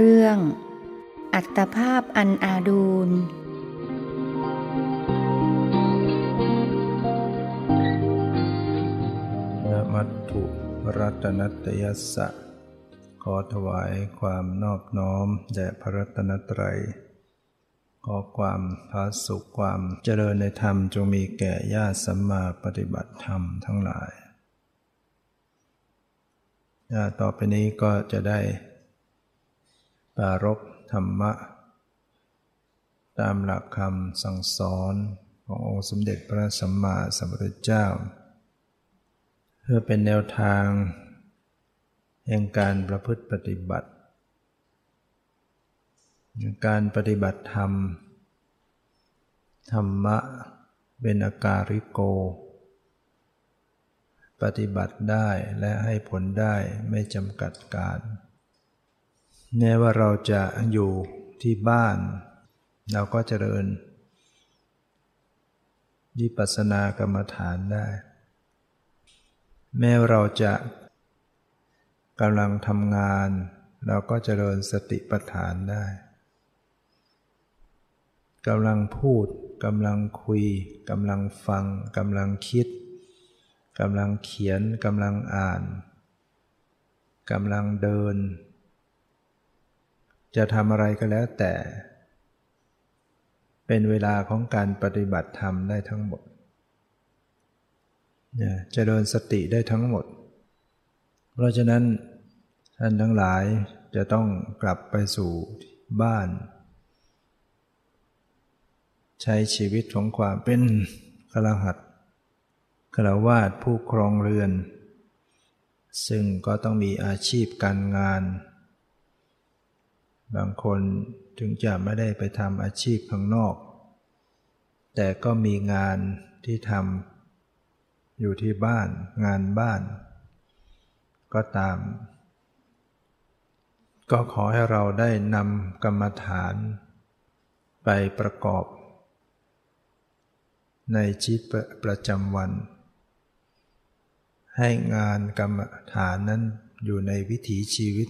เรื่อง อัตภาพอันอาดูลมัตถุรัตนัตยัสสะ ขอถวายความนอบน้อมแด่พระรัตนตรัย ขอความพาสุขความเจริญในธรรมจงมีแก่ญาติสัมมาปฏิบัติธรรมทั้งหลายต่อไปนี้ก็จะได้ ปารกธรรมะ ตามหลักคำสั่งสอนขององค์สมเด็จพระสัมมาสัมพุทธเจ้า เพื่อเป็นแนวทาง แห่งการประพฤติปฏิบัติ การปฏิบัติธรรม ธรรมะเป็นอาการิโก ปฏิบัติได้และให้ผลได้ไม่จำกัดการ แม้ว่าเราจะอยู่ที่บ้าน เราก็เจริญวิปัสสนากรรมฐานได้ แม้เราจะกำลังทำงาน เราก็เจริญสติปัฏฐานได้กำลังพูดกำลังคุยกำลังฟังกำลังคิดกำลังเขียนกำลังอ่านกำลังเดิน จะทำอะไรก็แล้วแต่ เป็นเวลาของการปฏิบัติธรรมได้ทั้งหมดเนี่ยจะเดินสติได้ทั้งหมด เพราะฉะนั้นท่านทั้งหลายจะต้องกลับไปสู่บ้านใช้ชีวิตของความเป็นฆรหัสฆราวาสผู้ครองเรือน ซึ่งก็ต้องมีอาชีพการงาน บางคนถึงจะไม่ได้ไปทำอาชีพข้างนอก แต่ก็มีงานที่ทำอยู่ที่บ้านงานบ้าน ก็ตาม ก็ขอให้เราได้นำกรรมฐาน ไปประกอบ ในชีวิตประจำวัน ให้งานกรรมฐานนั้นอยู่ในวิถีชีวิต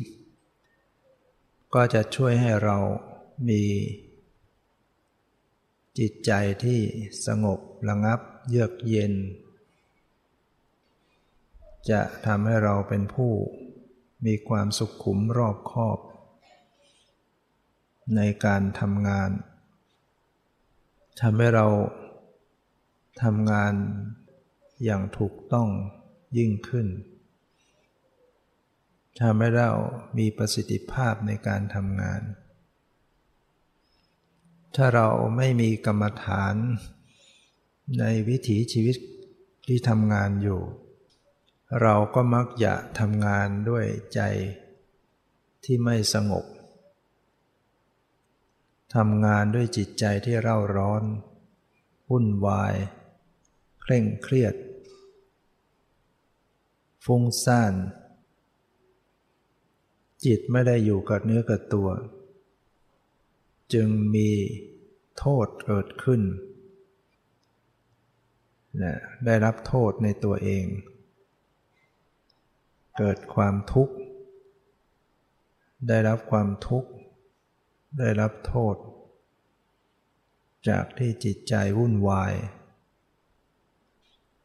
ก็จะช่วยให้เรามีจิตใจที่สงบระงับเยือกเย็น จะทำให้เราเป็นผู้มีความสุขขุมรอบคอบ ในการทำงานทำให้เราทำงานอย่างถูกต้องยิ่งขึ้น ทำให้เรามีประสิทธิภาพในการทำงาน ถ้าเราไม่มีกรรมฐานในวิถีชีวิตที่ทำงานอยู่ เราก็มักจะทำงานด้วยใจที่ไม่สงบทำงานด้วยจิตใจที่เร่าร้อน วุ่นวาย เคร่งเครียด ฟุ้งซ่าน จิตไม่ได้อยู่กับเนื้อกับตัว จึงมีโทษเกิดขึ้นนะได้รับโทษในตัวเอง เกิดความทุกข์ ได้รับความทุกข์ ได้รับโทษ จากที่จิตใจวุ่นวาย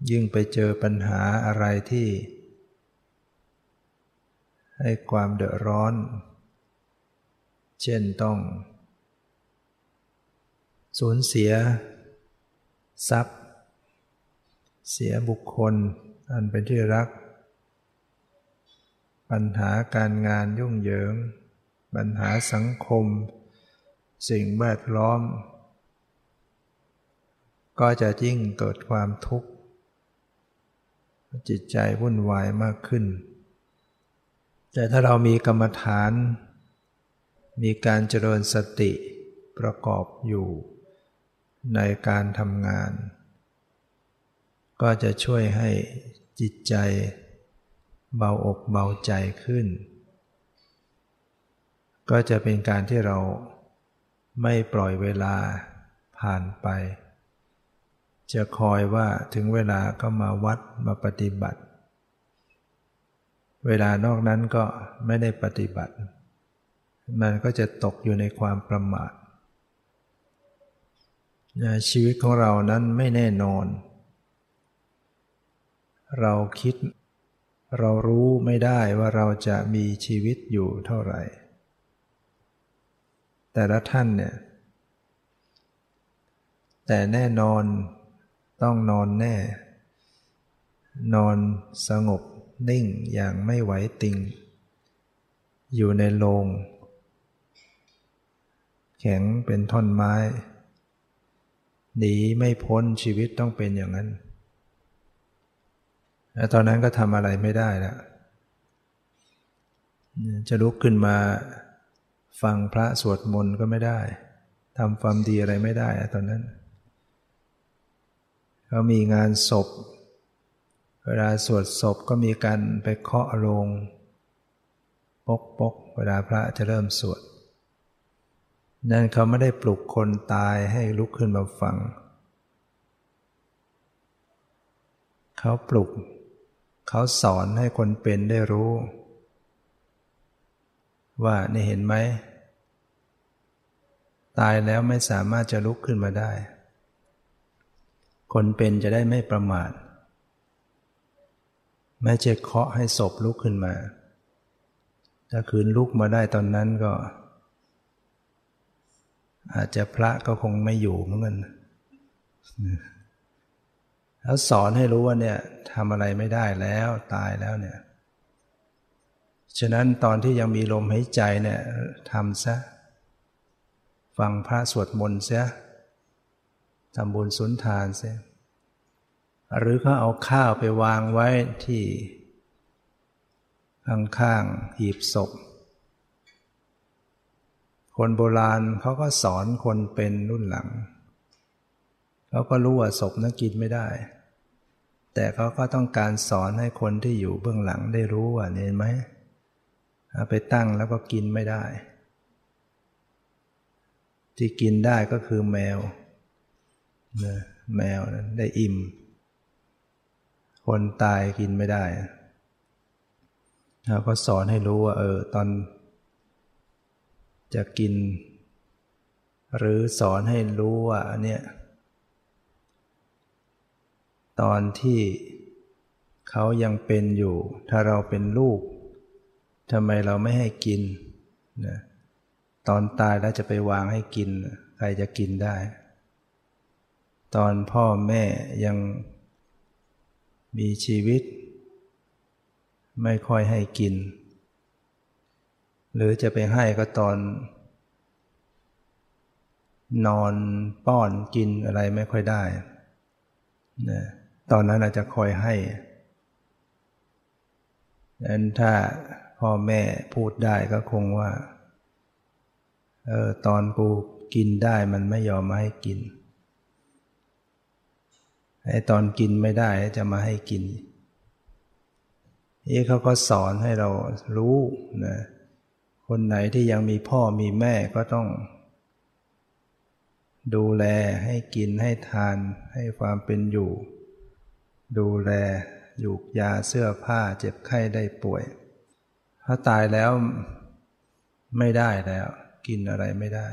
ยิ่งไปเจอปัญหาอะไรที่ ให้ความเดือดร้อน เช่นต้อง สูญเสีย ทรัพย์ เสียบุคคล อันเป็นที่รัก ปัญหาการงานยุ่งเหยิง ปัญหาสังคม สิ่งแวดล้อม ก็จะยิ่งเกิดความทุกข์ จิตใจวุ่นวายมากขึ้น แต่ถ้าเรามีกรรมฐาน มีการเจริญสติประกอบอยู่ในการทำงาน ก็จะช่วยให้จิตใจเบาอกเบาใจขึ้น ก็จะเป็นการที่เราไม่ปล่อยเวลาผ่านไป จะคอยว่าถึงเวลาก็มาวัดมาปฏิบัติ เวลานอกนั้นก็ไม่ได้ปฏิบัติ มันก็จะตกอยู่ในความประมาทชีวิตของเรานั้นไม่แน่นอน เราคิด เรารู้ไม่ได้ว่าเราจะมีชีวิตอยู่เท่าไหร่ แต่ละท่านเนี่ย แต่แน่นอนต้องนอนแน่ นอนสงบ นิ่งอย่างไม่ไหวติง อยู่ในโลง แข็งเป็นท่อนไม้ หนีไม่พ้นชีวิตต้องเป็นอย่างนั้น แล้วตอนนั้นก็ทำอะไรไม่ได้แล้วจะลุกขึ้นมาฟังพระสวดมนต์ก็ไม่ได้ทำความดีอะไรไม่ได้ตอนนั้น เขามีงานศพ เวลาสวดศพก็มีการไปเคาะโรงปกปกเวลาพระจะเริ่มสวด นั่นเขาไม่ได้ปลุกคนตายให้ลุกขึ้นมาฟัง เขาปลุก เขาสอนให้คนเป็นได้รู้ ว่านี่เห็นไหม ตายแล้วไม่สามารถจะลุกขึ้นมาได้ คนเป็นจะได้ไม่ประมาท ไม่จะเคาะให้ศพลุกขึ้นมา ถ้าคืนลุกมาได้ตอนนั้นก็ อาจจะพระก็คงไม่อยู่เหมือนกันแล้วสอนให้รู้ว่าเนี่ยทำอะไรไม่ได้แล้วตายแล้วเนี่ย ฉะนั้นตอนที่ยังมีลมหายใจเนี่ยทำซะ ฟังพระสวดมนต์เสียทำบุญสุนทานเสีย หรือเขาเอาข้าวไปวางไว้ที่ ข้างๆหีบศพ คนโบราณเขาก็สอนคนเป็นรุ่นหลัง เขาก็รู้ว่าศพนั้นกินไม่ได้ แต่เขาก็ต้องการสอนให้คนที่อยู่เบื้องหลังได้รู้ว่าเห็นไหมเอาไปตั้งแล้วก็กินไม่ได้ ที่กินได้ก็คือแมวแมวนั้นได้อิ่ม คนตายกินไม่ได้เราก็สอนให้รู้ว่าเออตอน จะกิน หรือสอนให้รู้ว่าเนี่ยตอนที่เขายังเป็นอยู่ ถ้าเราเป็นลูกทำไมเราไม่ให้กินนะตอนตายแล้วจะไปวางให้กิน ใครจะกินได้ ตอนพ่อแม่ยัง มีชีวิต ไม่ค่อยให้กิน หรือจะไปให้ก็ตอน นอนป้อนกินอะไรไม่ค่อยได้นะตอนนั้นอาจจะคอยให้ดังนั้นถ้าพ่อแม่พูดได้ก็คงว่า เออตอนกูกินได้มันไม่ยอมมาให้กิน ไอ้ตอนกินไม่ได้จะมาให้กินนี่เขาก็สอนให้เรารู้นะคนไหนที่ยังมีพ่อมีแม่ก็ต้อง ดูแลให้กินให้ทาน ให้ความเป็นอยู่ ดูแลอยู่ยาเสื้อผ้าเจ็บไข้ได้ป่วย ถ้าตายแล้วไม่ได้แล้ว กินอะไรไม่ได้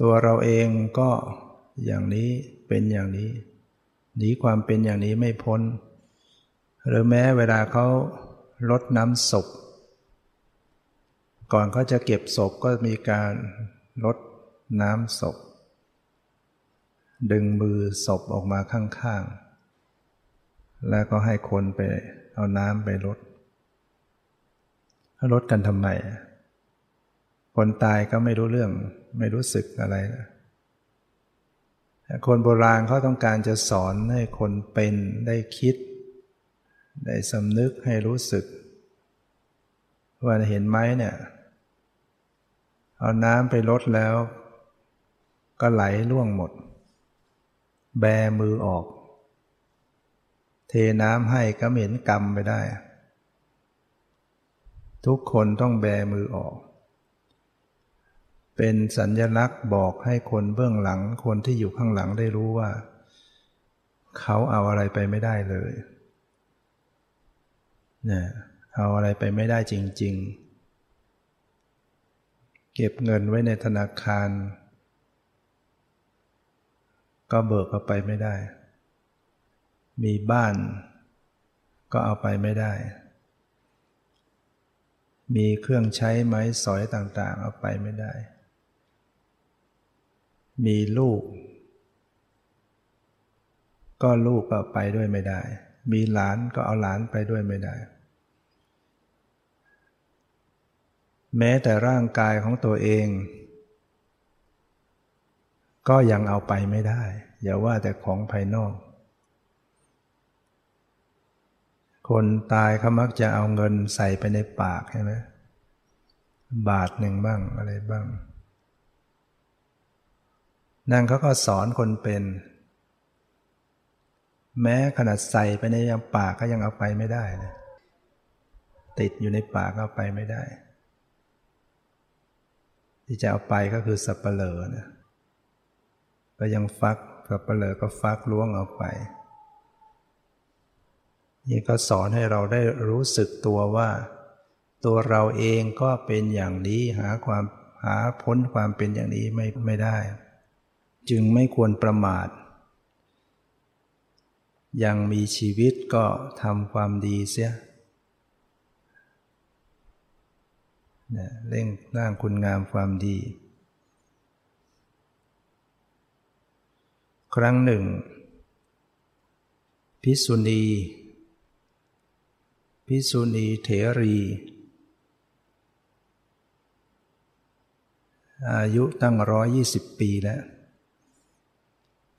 ตัวเราเองก็อย่างนี้ เป็นอย่างนี้ หนีความเป็นอย่างนี้ไม่พ้น หรือแม้เวลาเขาลดน้ำศพ ก่อนเขาจะเก็บศพก็มีการลดน้ำศพ ดึงมือศพออกมาข้างๆ แล้วก็ให้คนไปเอาน้ำไปลดลดกันทำไม คนตายก็ไม่รู้เรื่องไม่รู้สึกอะไรนะ คนโบราณเขาต้องการจะสอนให้คนเป็นได้คิด ได้สำนึกให้รู้สึก ว่าเห็นไหมเนี่ย เอาน้ำไปลดแล้ว ก็ไหลล่วงหมด แบมือออก เทน้ำให้ก็เหม็นกรรมไปได้ ทุกคนต้องแบมือออก เป็นสัญญลักษณ์บอกให้คนเบื้องหลังคนที่อยู่ข้างหลังได้รู้ว่า เขาเอาอะไรไปไม่ได้เลยเนี่ยเอาอะไรไปไม่ได้จริง ๆ เก็บเงินไว้ในธนาคาร ก็เบิกเอาไปไม่ได้ มีบ้านก็เอาไปไม่ได้ มีเครื่องใช้ไม้สอยต่างๆ เอาไปไม่ได้ มีลูก ก็ลูกก็ไปด้วยไม่ได้ มีหลานก็เอาหลานไปด้วยไม่ได้ แม้แต่ร่างกายของตัวเอง ก็ยังเอาไปไม่ได้ อย่าว่าแต่ของภายนอก คนตายเขามักจะเอาเงินใส่ไปในปากใช่ไหมบาทหนึ่งบ้างอะไรบ้าง นั่นเขาก็สอนคนเป็น แม้ขนาดใส่ไปในยังปากก็ยังเอาไปไม่ได้นะติดอยู่ในปากเอาไปไม่ได้ ที่จะเอาไปก็คือสับเปลอนะก็ยังฟักสับเปลอก็ฟักล้วงเอาไปนี่ก็สอนให้เราได้รู้สึกตัวว่า ตัวเราเองก็เป็นอย่างนี้หาความหาพ้นความเป็นอย่างนี้ไม่ไม่ได้ จึงไม่ควรประมาท ยังมีชีวิตก็ทำความดีเสียเร่งร่างคุณงามความดี ครั้งหนึ่ง พิสุณีพิสุณีเถรี อายุตั้งร้อยยี่สิบปีแล้ว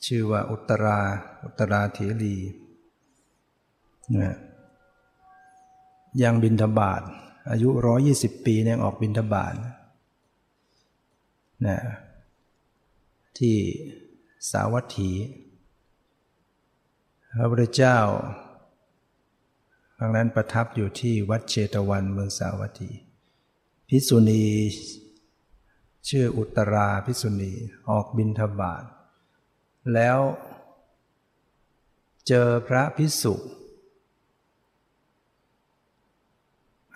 ชื่อว่าอุตราอุตราเถรีนะยังบินทบาท อายุร้อยยี่สิบปีเนี่ยออกบินทบาทนะที่สาวัตถี พระพุทธเจ้าครั้งนั้นประทับอยู่ที่วัดเชตวันเมืองสาวัตถี พิสุณี ชื่ออุตราพิสุณีออกบินทบาท แล้วเจอพระพิสุ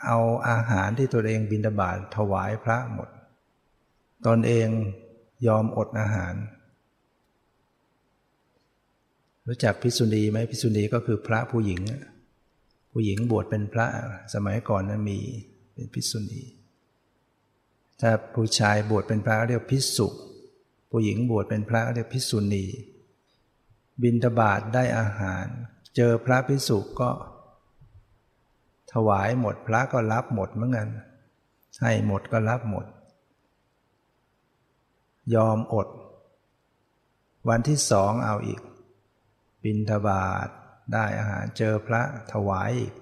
เอาอาหารที่ตัวเองบินทบาทถวายพระหมด ตนเองยอมอดอาหาร รู้จักพิสุณีไหมพิสุณีก็คือพระผู้หญิง ผู้หญิงบวชเป็นพระสมัยก่อนนั้นมีเป็นพิสุณี ถ้าผู้ชายบวชเป็นพระเรียกพิสุ ผู้หญิงบวชเป็นพระเรียกพิสุณี บินทบาทได้อาหาร เจอพระพิสุก็ ถวายหมดพระก็รับหมดเหมือนกันให้หมดก็รับหมด ยอมอด วันที่สองเอาอีก บินทบาทได้อาหารเจอพระถวายอีก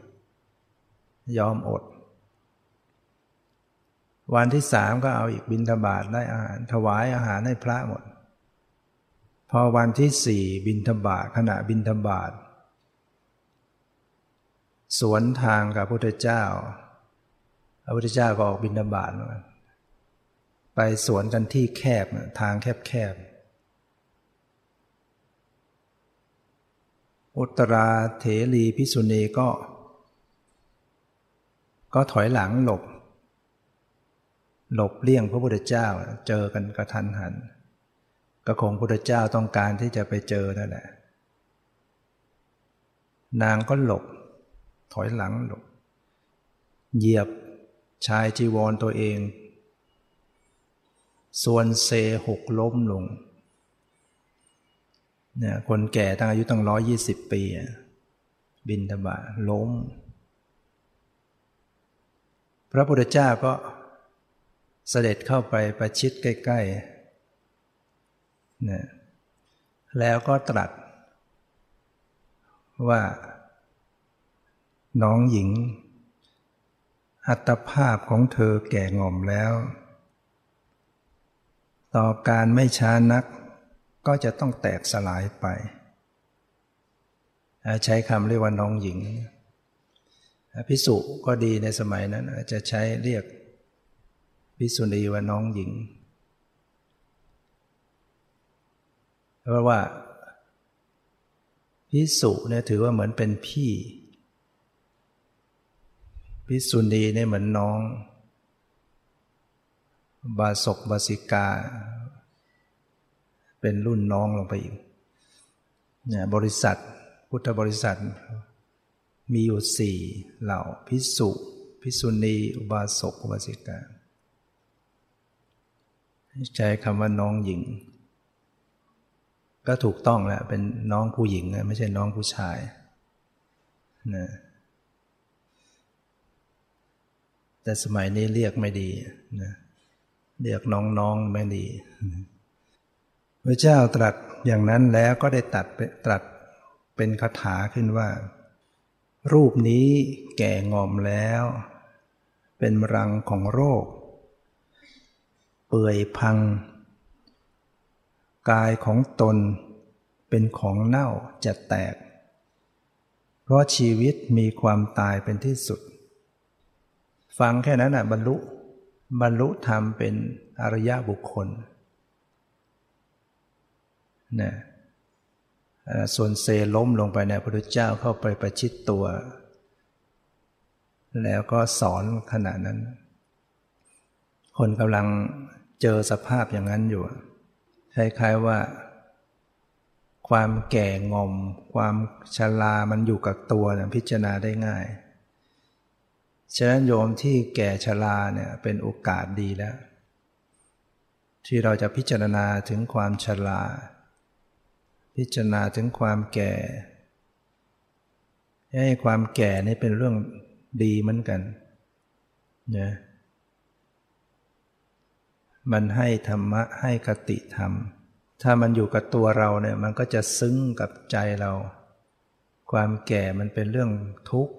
ยอมอด วันที่สามก็เอาอีกบินทบาทได้อาหาร ถวายอาหารให้พระหมด พอวันที่สี่บินทบาทขณะบินทบาท สวนทางกับพระพุทธเจ้าพระพุทธเจ้าก็ออกบินทบาทไปสวนกันที่แคบทางแคบๆอุตราเถรีพิสุณีก็ ก็ถอยหลังหลบ หลบเลี่ยงพระพุทธเจ้าเจอกันกระทันหัน ก็คงพระพุทธเจ้าต้องการที่จะไปเจอนั่นแหละ นางก็หลบ ถอยหลังหลบ เหยียบชายจีวรตัวเอง ส่วนเซหกล้มลงเนี่ยคนแก่ตั้งอายุตั้งร้อยยี่สิบปี บินทบาทล้ม พระพุทธเจ้าก็ เสด็จเข้าไปประชิดใกล้ๆนี่ยแล้วก็ตรัส ว่า น้องหญิง อัตภาพของเธอแก่ง่อมแล้ว ต่อการไม่ช้านัก ก็จะต้องแตกสลายไป ใช้คำเรียกว่าน้องหญิงพิสุก็ดีในสมัยนั้น จะใช้เรียก พิสุณีว่าน้องหญิง เพราะว่าพิสุเนี่ยถือว่าเหมือนเป็นพี่พิสุณีเนี่ยเหมือนน้อง บาศกบาสิกา เป็นรุ่นน้องลงไปอีกเนี่ยบริษัทพุทธบริษัท มีอยู่สี่เหล่าพิสุพิสุณี อุบาสกอุบาสิกา ใช้คำว่าน้องหญิง ก็ถูกต้องแหละเป็นน้องผู้หญิงไม่ใช่น้องผู้ชายนะแต่สมัยนี้เรียกไม่ดีนะเรียกน้องๆไม่ดีพระเจ้าตรัสอย่างนั้นแล้วก็ได้ตัดตรัสเป็นคาถาขึ้นว่า รูปนี้แก่งอมแล้ว เป็นรังของโรค เปื่อยพัง กายของตนเป็นของเน่าจะแตก เพราะชีวิตมีความตายเป็นที่สุด ฟังแค่นั้นอะบรรลุบรรลุธรรมเป็นอริยบุคคลนะส่วนเซล้มลงไปเนี่ยพระพุทธเจ้าเข้าไปประชิดตัว แล้วก็สอนขณะนั้น คนกำลัง เจอสภาพอย่างนั้นอยู่คล้ายๆว่า ความแก่งอม ความชรามันอยู่กับตัวนะพิจารณาได้ง่าย ฉะนั้นโยมที่แก่ชราเนี่ยเป็นโอกาสดีแล้ว ที่เราจะพิจารณาถึงความชราพิจารณาถึงความแก่ให้ความแก่นี่เป็นเรื่องดีเหมือนกันนะ มันให้ธรรมะให้กติธรรม ถ้ามันอยู่กับตัวเราเนี่ยมันก็จะซึ้งกับใจเรา ความแก่มันเป็นเรื่องทุกข์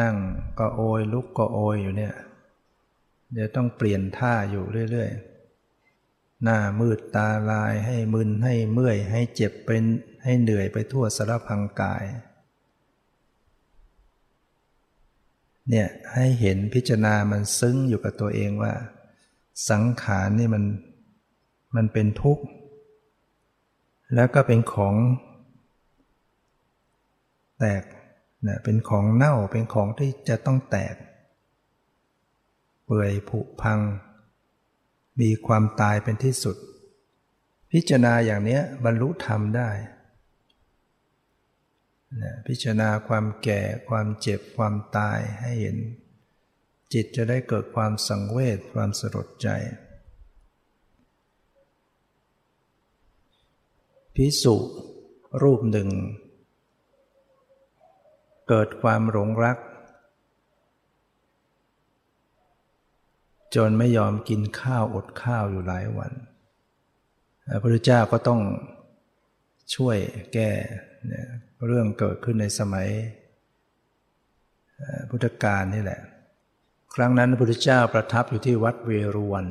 นั่งก็โอยลุกก็โอยอยู่เนี่ย เดี๋ยวต้องเปลี่ยนท่าอยู่เรื่อยๆ หน้ามืดตาลายให้มึนให้เมื่อยให้เจ็บเป็นให้เหนื่อยไปทั่วสารพังกายเนี่ยให้เห็นพิจารณามันซึ้งอยู่กับตัวเองว่า สังขารนี่มันมันเป็นทุกข์ แล้วก็เป็นของแตกนะเป็นของเน่าเป็นของที่จะต้องแตก เปื่อยผุพัง มีความตายเป็นที่สุด พิจารณาอย่างนี้บรรลุธรรมได้นะพิจารณาความแก่ความเจ็บความตายให้เห็น จิตจะได้เกิดความสังเวชความสลดใจ พิสุรูปหนึ่ง เกิดความหลงรัก จนไม่ยอมกินข้าวอดข้าวอยู่หลายวันพระพุทธเจ้าก็ต้องช่วยแก้เรื่องเกิดขึ้นในสมัยพุทธกาลนี่แหละ ครั้งนั้นพระพุทธเจ้าประทับอยู่ที่วัดเวรุวัน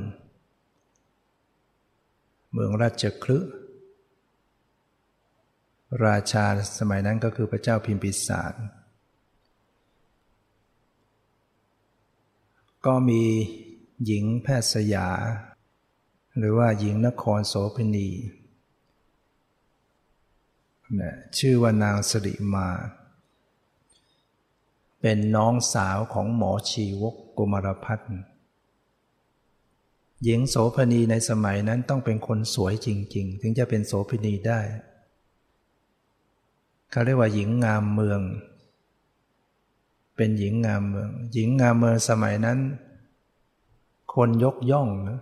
เมืองราชคลึราชาสมัยนั้นก็คือพระเจ้าพิมพิสารก็มีหญิงแพทย์สยา หรือว่าหญิงนครโสพินี ชื่อว่านางสริมา เป็นน้องสาวของหมอชีวกกุมารพัฒน์หญิงโสพณีในสมัยนั้นต้องเป็นคนสวยจริง ๆ ถึงจะเป็นโสพณีได้เขาเรียกว่าหญิงงามเมือง เป็นหญิงงามเมือง หญิงงามเมืองสมัยนั้น คนยกย่องนะ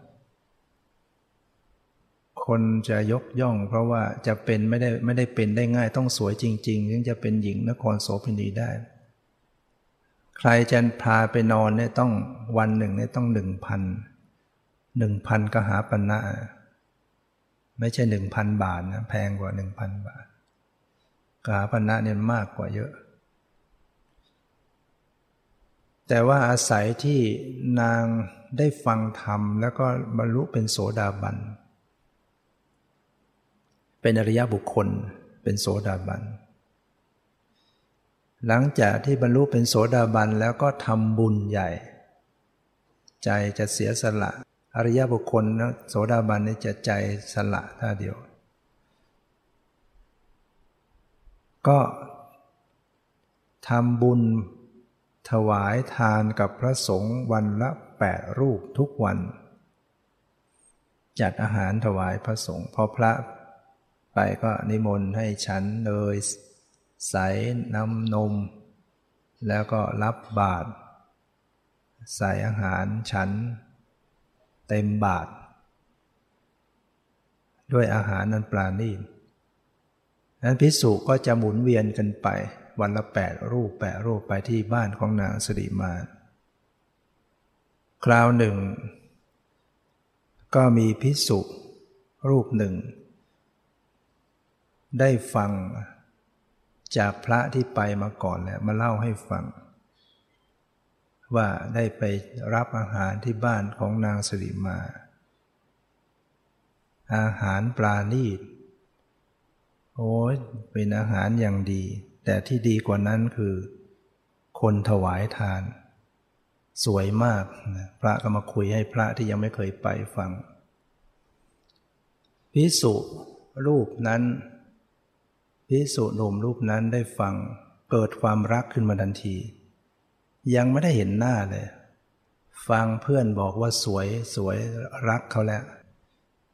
คนจะยกย่อง เพราะว่าจะเป็นไม่ได้ไม่ได้เป็นได้ง่ายต้องสวยจริง ๆ ถึงจะเป็นหญิงนครโสพินีได้ ใครจะพาไปนอนเนี่ยต้องวันหนึ่งเนี่ยต้องหนึ่งพันหนึ่งพันกหาปณะไม่ใช่หนึ่งพันบาทนะแพงกว่าหนึ่งพันบาทกหาปณะเนี่ยมากกว่าเยอะ แต่ว่าอาศัยที่นางได้ฟังธรรม แล้วก็บรรลุเป็นโสดาบัน เป็นอริยบุคคลเป็นโสดาบัน หลังจากที่บรรลุเป็นโสดาบันแล้วก็ทำบุญใหญ่ ใจจะเสียสละ อริยบุคคลนะโสดาบันนี่จะใจสละท่าเดียว ก็ทำบุญถวายทานกับพระสงฆ์วันละแปดรูปทุกวัน จัดอาหารถวายพระสงฆ์พอพระไปก็นิมนต์ให้ฉันเลย ใสน้ำนม แล้วก็รับบาตรใส่อาหารฉัน เต็มบาตรด้วยอาหารนันปราณีตนั้นพิสุก็จะหมุนเวียนกันไป วันละแปดรูปแปดรูปไปที่บ้านของนางสิริมา คราวหนึ่ง ก็มีพิสุรูปหนึ่ง ได้ฟัง จากพระที่ไปมาก่อนแล้วมาเล่าให้ฟัง ว่าได้ไปรับอาหารที่บ้านของนางสิริมา อาหารปลาณีตโอ้ยเป็นอาหารอย่างดี แต่ที่ดีกว่านั้นคือ คนถวายทาน สวยมากพระก็มาคุยให้พระที่ยังไม่เคยไปฟังพิสุรูปนั้น พิสุหนุ่มรูปนั้นได้ฟังเกิดความรักขึ้นมาทันที ยังไม่ได้เห็นหน้าเลย ฟังเพื่อนบอกว่าสวยสวยรักเขาแล้ว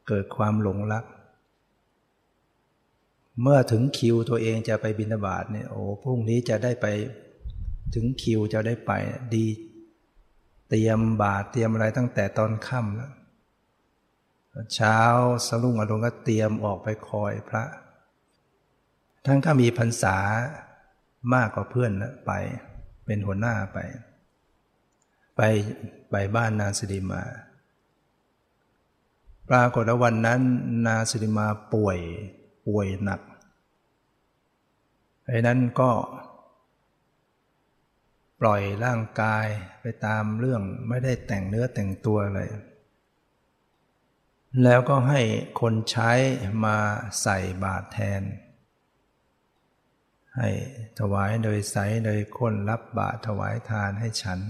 เกิดความหลงรัก เมื่อถึงคิวตัวเองจะไปบินาบาตเนี่ยโอ้พรุ่งนี้จะได้ไปถึงคิวจะได้ไปดี เตรียมบาตรเตรียมอะไรตั้งแต่ตอนค่ำแล้วเช้าสรุ่งอรุณก็เตรียมออกไปคอยพระ ท่านก็มีพรรษามากกว่าเพื่อนไป เป็นหัวหน้าไป ไปไปบ้านนาสิริมา ปรากฏว่าวันนั้น นาสิริมาป่วยป่วยหนักไอ้นั้นก็ ปล่อยร่างกายไปตามเรื่องไม่ได้แต่งเนื้อแต่งตัวอะไรแล้วก็ให้คนใช้มาใส่บาตรแทน ให้ถวายโดยใสโดยคนรับบาตรถวายทานให้ฉัน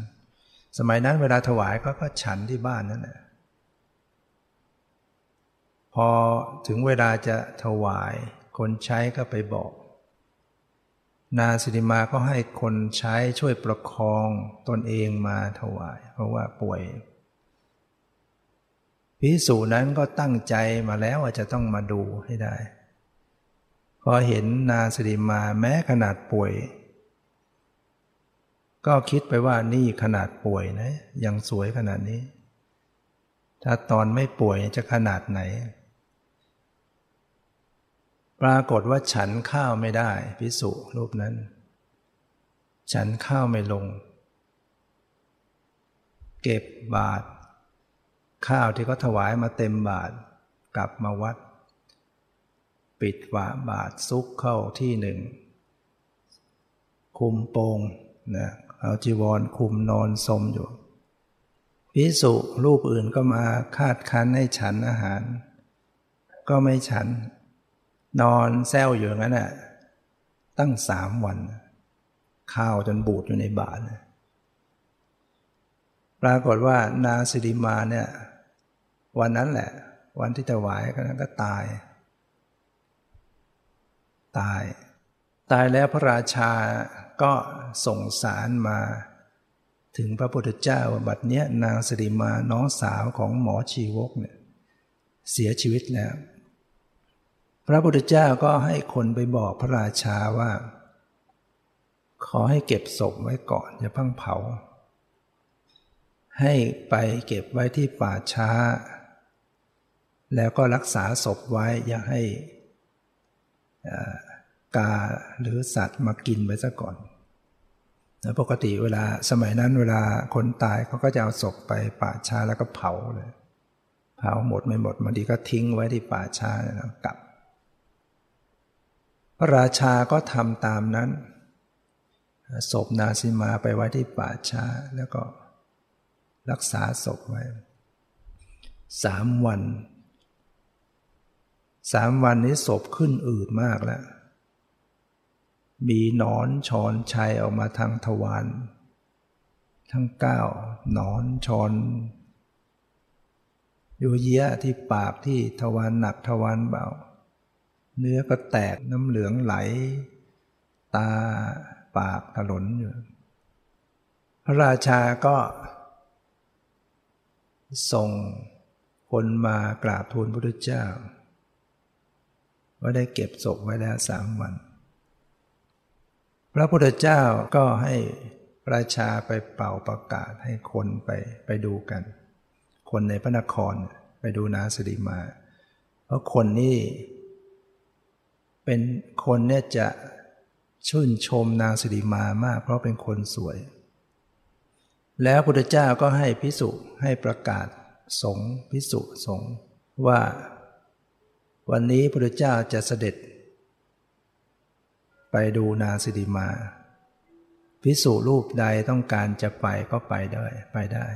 สมัยนั้นเวลาถวายก็ก็ฉันที่บ้านนั่นแหละพอถึงเวลาจะถวาย คนใช้ก็ไปบอก นาสิริมาก็ให้คนใช้ช่วยประคองตนเองมาถวาย เพราะว่าป่วยพิสูจนั้นก็ตั้งใจมาแล้วว่าจะต้องมาดูให้ได้ พอเห็นนาสิริมาแม้ขนาดป่วย ก็คิดไปว่านี่ขนาดป่วยนะ ยังสวยขนาดนี้ ถ้าตอนไม่ป่วยจะขนาดไหน ปรากฏว่าฉันข้าวไม่ได้พิสุรูปนั้น ฉันข้าวไม่ลง เก็บบาท ข้าวที่เขาถวายมาเต็มบาท กลับมาวัด ปิดฝาบาทซุกเข้าที่หนึ่ง คุมโปงนะเอาจีวรคุมนอนสมอยู่พิสุรูปอื่นก็มาคาดคั้นให้ฉันอาหาร ก็ไม่ฉัน นอนแซวอยู่งั้นน่ะตั้งสามวัน ข้าวจนบูดอยู่ในบาทปรากฏว่านาสิริมาเนี่ย วันนั้นแหละ วันที่จะไหวก็นั้นก็ตาย ตาย ตายแล้วพระราชาก็ส่งสารมา ถึงพระพุทธเจ้าบัดเนี้ยนางสิริมาน้องสาวของหมอชีวกเนี่ยเสียชีวิตแล้ว พระพุทธเจ้าก็ให้คนไปบอกพระราชาว่า ขอให้เก็บศพไว้ก่อนอย่าพิ่งเผา ให้ไปเก็บไว้ที่ป่าช้า แล้วก็รักษาศพไว้อย่าให้ กาหรือสัตว์มากินไปซะก่อนแล้วปกติเวลาสมัยนั้นเวลาคนตายเขาก็จะเอาศพไปป่าช้าแล้วก็เผาเลย เผาหมดไม่หมดบางทีก็ทิ้งไว้ที่ป่าช้าแล้วกลับ พระราชาก็ทำตามนั้นศพนาซิมาไปไว้ที่ป่าช้าแล้วก็รักษาศพไว้สามวัน สามวันนี้ศพขึ้นอืดมากแล้ว มีหนอนชอนชัยออกมาทางทวารทั้งเก้าหนอนชอนอยู่เยี้ยที่ปากที่ทวารหนักทวารเบา เนื้อก็แตกน้ำเหลืองไหล ตาปากถลนอยู่พระราชาก็ส่งคนมากราบทูลพระพุทธเจ้า ว่าได้เก็บศพไว้แล้วสามวัน พระพุทธเจ้าก็ให้ประชาไปเป่าประกาศให้คนไปไปดูกัน คนในพระนครไปดูนาสดีมา เพราะคนนี้เป็นคนเนี่ยจะชื่นชมนางสิริมามาก เพราะเป็นคนสวย แล้วพุทธเจ้าก็ให้พิสุให้ประกาศสงพิสุสงว่า วันนี้พุทธเจ้าจะเสด็จ ไปดูนางสิริมา พิสุรูปใดต้องการจะไปก็ไปได้ไปได้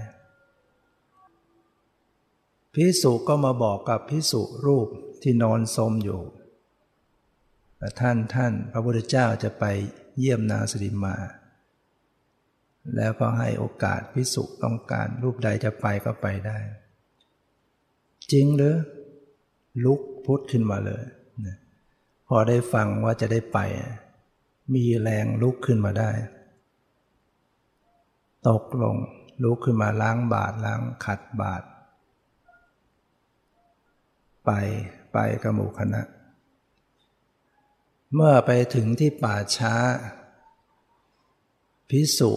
พิสุก็มาบอกกับพิสุรูปที่นอนสมอยู่ท่านท่านพระพุทธเจ้าจะไปเยี่ยมนาสิริมา แล้วก็ให้โอกาสพิสุต้องการรูปใดจะไปก็ไปได้ จริงหรือลุกพุทธขึ้นมาเลยพอได้ฟังว่าจะได้ไป มีแรงลุกขึ้นมาได้ ตกลงลุกขึ้นมาล้างบาทล้างขัดบาท ไปไปกับหมู่คณะ เมื่อไปถึงที่ป่าช้า พิสุ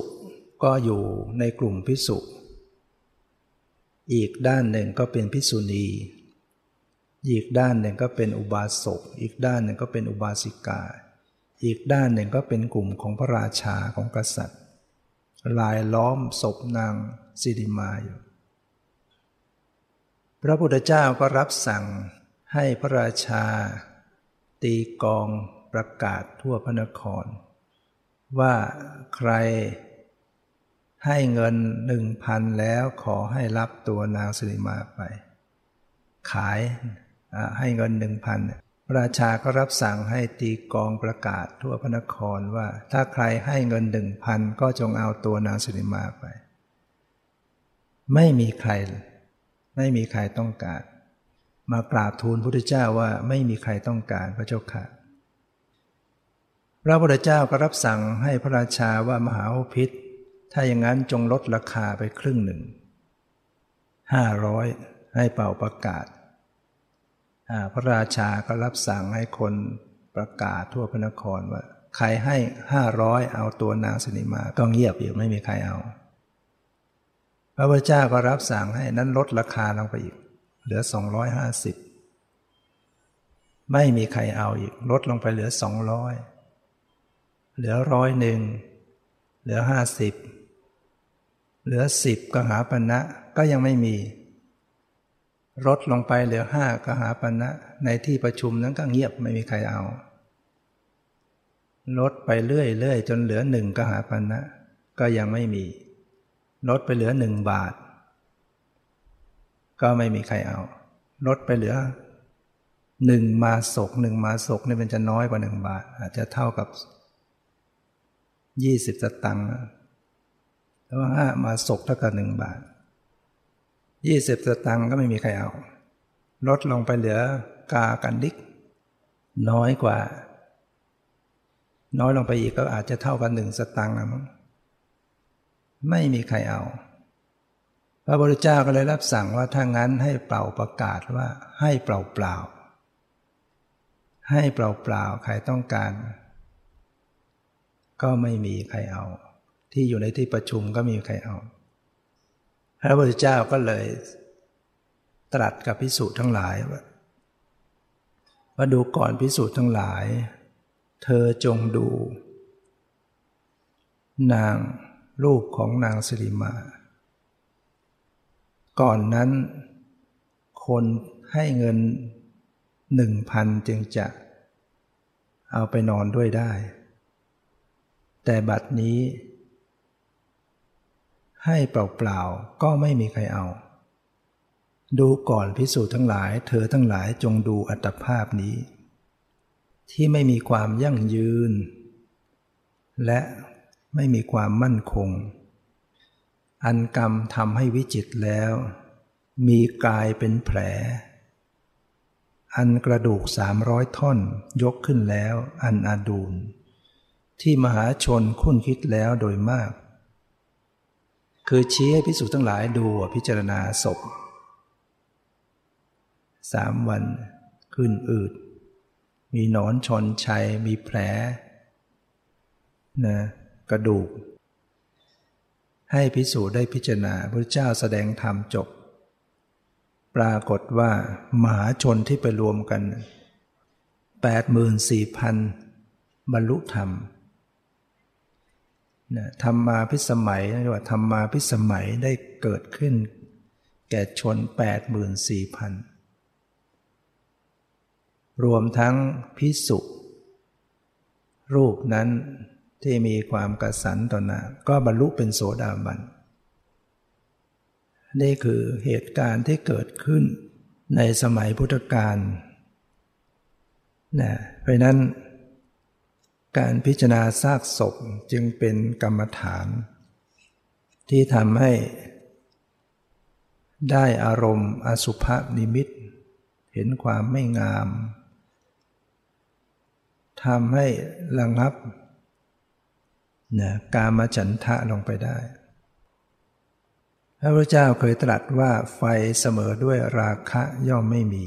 ก็อยู่ในกลุ่มพิสุอีกด้านหนึ่งก็เป็นพิสุณี อีกด้านหนึ่งก็เป็นอุบาสก อีกด้านหนึ่งก็เป็นอุบาสิกา อีกด้านหนึ่งก็เป็นกลุ่มของพระราชาของกษัตริย์ ลายล้อมศพนางสิริมาอยู่ พระพุทธเจ้าก็รับสั่งให้พระราชา ตีกองประกาศทั่วพระนคร ว่าใครให้เงินหนึ่งพันแล้วขอให้รับตัวนางสิริมาไป ขาย ให้เงินหนึ่งพันราชาก็รับสั่งให้ตีกองประกาศทั่วพระนครว่า ถ้าใครให้เงินหนึ่งพันก็จงเอาตัวนางสิริมาไป ไม่มีใคร ไม่มีใครต้องการ มากราบทูลพระพุทธเจ้าว่าไม่มีใครต้องการพระเจ้าค่ะ พระพุทธเจ้าก็รับสั่งให้พระราชาว่ามหาพิษถ้าอย่างนั้นจงลดราคาไปครึ่งหนึ่งห้าร้อยให้เป่าประกาศ พระราชาก็รับสั่งให้คนประกาศทั่วพระนครว่า ใครให้ห้าร้อยเอาตัวนางสนิมาก็เงียบอยู่ไม่มีใครเอา พระพุทธเจ้าก็รับสั่งให้นั้นลดราคาลงไปอีก เหลือสองร้อยห้าสิบไม่มีใครเอาอีก ลดลงไปเหลือสองร้อยเหลือร้อยหนึ่งเหลือห้าสิบเหลือสิบกหาปณะก็ยังไม่มี ลดลงไปเหลือห้ากหาปณะในที่ประชุมนั้นก็เงียบไม่มีใครเอา ลดไปเรื่อยๆจนเหลือหนึ่งกหาปณะก็ยังไม่มี ลดไปเหลือหนึ่งบาท ก็ไม่มีใครเอา ลดไปเหลือหนึ่งมาศกหนึ่งมาศกนี่มันจะน้อยกว่าหนึ่งบาท อาจจะเท่ากับยี่สิบสตังค์แล้วห้ามาศกเท่ากับหนึ่งบาท ยี่สิบสตังค์ก็ไม่มีใครเอา ลดลงไปเหลือกากันดิก น้อยกว่า น้อยลงไปอีกก็อาจจะเท่ากันหนึ่งสตังค์นะมั้งไม่มีใครเอา พระพุทธเจ้าก็เลยรับสั่งว่าถ้างั้นให้เป่าประกาศว่าให้เปล่าเปล่า ให้เปล่าเปล่าใครต้องการ ก็ไม่มีใครเอา ที่อยู่ในที่ประชุมก็มีใครเอา พระพุทธเจ้าก็เลยตรัสกับพิสูจน์ทั้งหลายว่าว่าดูก่อนพิสูจน์ทั้งหลาย เธอจงดู นางรูปของนางสิริมา ก่อนนั้น คนให้เงินหนึ่งพันจึงจะเอาไปนอนด้วยได้ แต่บัดนี้ ให้เปล่าๆก็ไม่มีใครเอา ดูก่อนพิสูจน์ทั้งหลาย เธอทั้งหลายจงดูอัตภาพนี้ ที่ไม่มีความยั่งยืน และไม่มีความมั่นคง อันกรรมทำให้วิจิตแล้ว มีกายเป็นแผล อันกระดูกสามร้อยท่อนยกขึ้นแล้ว อันอาดูลที่มหาชนคุ้นคิดแล้วโดยมาก คือชี้ให้พิสูจน์ทั้งหลายดูพิจารณาศพสามวันขึ้นอืด มีหนอนชนชัย มีแผลนะกระดูก ให้พิสูจน์ได้พิจารณาพระเจ้าแสดงธรรมจบ ปรากฏว่า มหาชนที่ไปรวมกัน 84,000 บรรลุธรรม นะธรรมมาพิสมัยเรียกว่าธรรมาพิสมัยได้เกิดขึ้น แก่ชน 84,000 รวมทั้งพิสุรูปนั้นที่มีความกระสันต่อหน้าก็บรรลุเป็นโสดาบัน นี่คือเหตุการณ์ที่เกิดขึ้นในสมัยพุทธกาลนะเพราะนั้น การพิจารณาซากศพจึงเป็นกรรมฐาน ที่ทำให้ ได้อารมณ์อสุภนิมิต เห็นความไม่งามทำให้ระงับนะกามฉันทะลงไปได้ พระพุทธเจ้าเคยตรัสว่าไฟเสมอด้วยราคะย่อมไม่มี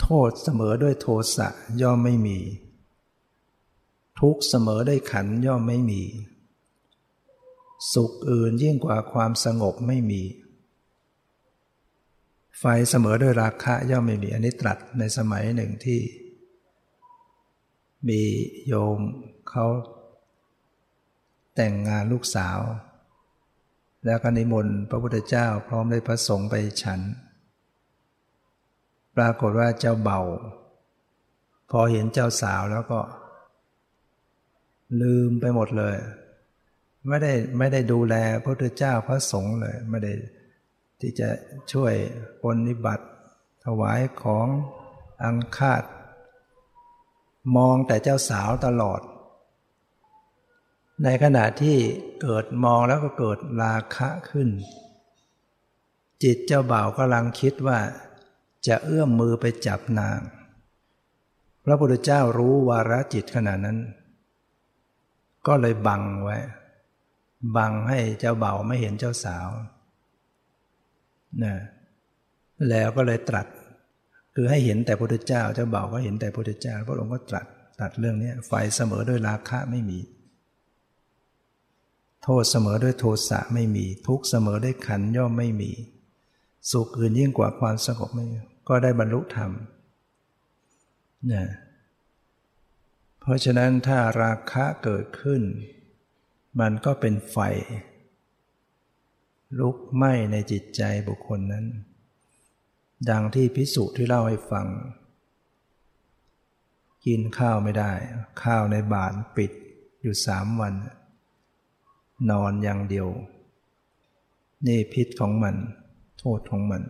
โทษเสมอด้วยโทสะย่อมไม่มี ทุกเสมอได้ขันย่อมไม่มี สุขอื่นยิ่งกว่าความสงบไม่มี ไฟเสมอด้วยราคะย่อมไม่มีอันนี้ตรัสในสมัยหนึ่งที่ มีโยมเขาแต่งงานลูกสาว แล้วก็นิมนต์พระพุทธเจ้าพร้อมด้วยพระสงฆ์ไปฉัน ปรากฏว่าเจ้าเบา พอเห็นเจ้าสาวแล้วก็ ลืมไปหมดเลย ไม่ได้ไม่ได้ดูแลพระพุทธเจ้าพระสงฆ์เลย ไม่ได้ที่จะช่วยปนิบัติ ถวายของอังคาดมองแต่เจ้าสาวตลอด ในขณะที่เกิดมองแล้วก็เกิดราคะขึ้น จิตเจ้าบ่าวกำลังคิดว่า จะเอื้อมมือไปจับนาง พระพุทธเจ้ารู้วาระจิตขณะนั้น ก็เลยบังไว้ บังให้เจ้าเบ่าไม่เห็นเจ้าสาวนะแล้วก็เลยตรัส คือให้เห็นแต่พระพุทธเจ้า เจ้าเบ่าก็เห็นแต่พระพุทธเจ้า พระองค์ก็ตรัสตัดเรื่องนี้ไฟเสมอด้วยราคะไม่มี โทษเสมอด้วยโทสะไม่มี ทุกเสมอด้วยขันย่อมไม่มี สุขอื่นยิ่งกว่าความสงบไม่ก็ได้บรรลุธรรมเนะ เพราะฉะนั้นถ้าราคะเกิดขึ้น มันก็เป็นไฟ ลุกไหม้ในจิตใจบุคคลนั้น ดังที่พิสุที่เล่าให้ฟัง กินข้าวไม่ได้ ข้าวในบาทปิดอยู่สามวัน นอนอย่างเดียว นี่พิษของมัน โทษของมัน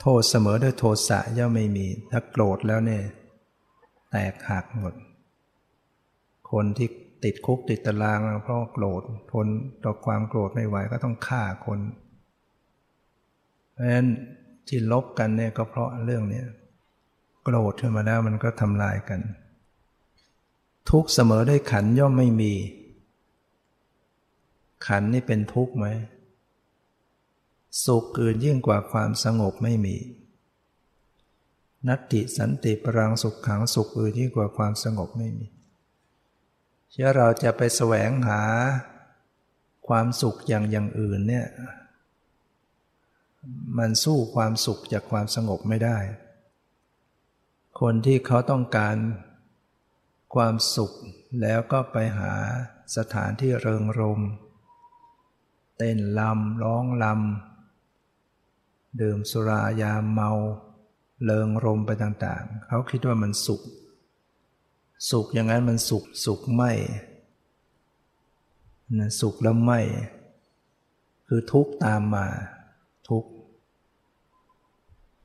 โทษเสมอด้วยโทสะย่อมไม่มี ถ้าโกรธแล้วเนี่ย แตกหักหมด คนที่ติดคุกติดตารางเพราะโกรธทนต่อความโกรธไม่ไหวก็ต้องฆ่าคน เพราะฉะนั้นที่ลบกันเนี่ยก็เพราะเรื่องนี้โกรธขึ้นมาแล้วมันก็ทำลายกัน ทุกเสมอด้วยขันย่อมไม่มี ขันนี่เป็นทุกข์ไหมสุขอื่นยิ่งกว่าความสงบไม่มี นัตติสันติปรังสุขขังสุขอื่นยิ่งกว่าความสงบไม่มีเชื่อเราจะไปแสวงหาความสุขอย่างอย่างอื่นเนี่ยมันสู้ความสุขจากความสงบไม่ได้ คนที่เขาต้องการความสุขแล้วก็ไปหาสถานที่เริงรม เต้นลำร้องลำดื่มสุรายาเมา เลิงรมไปต่างๆ เขาคิดว่ามันสุข สุขอย่างนั้นมันสุขสุขไม่นะสุขแล้วไม่ คือทุกตามมาทุก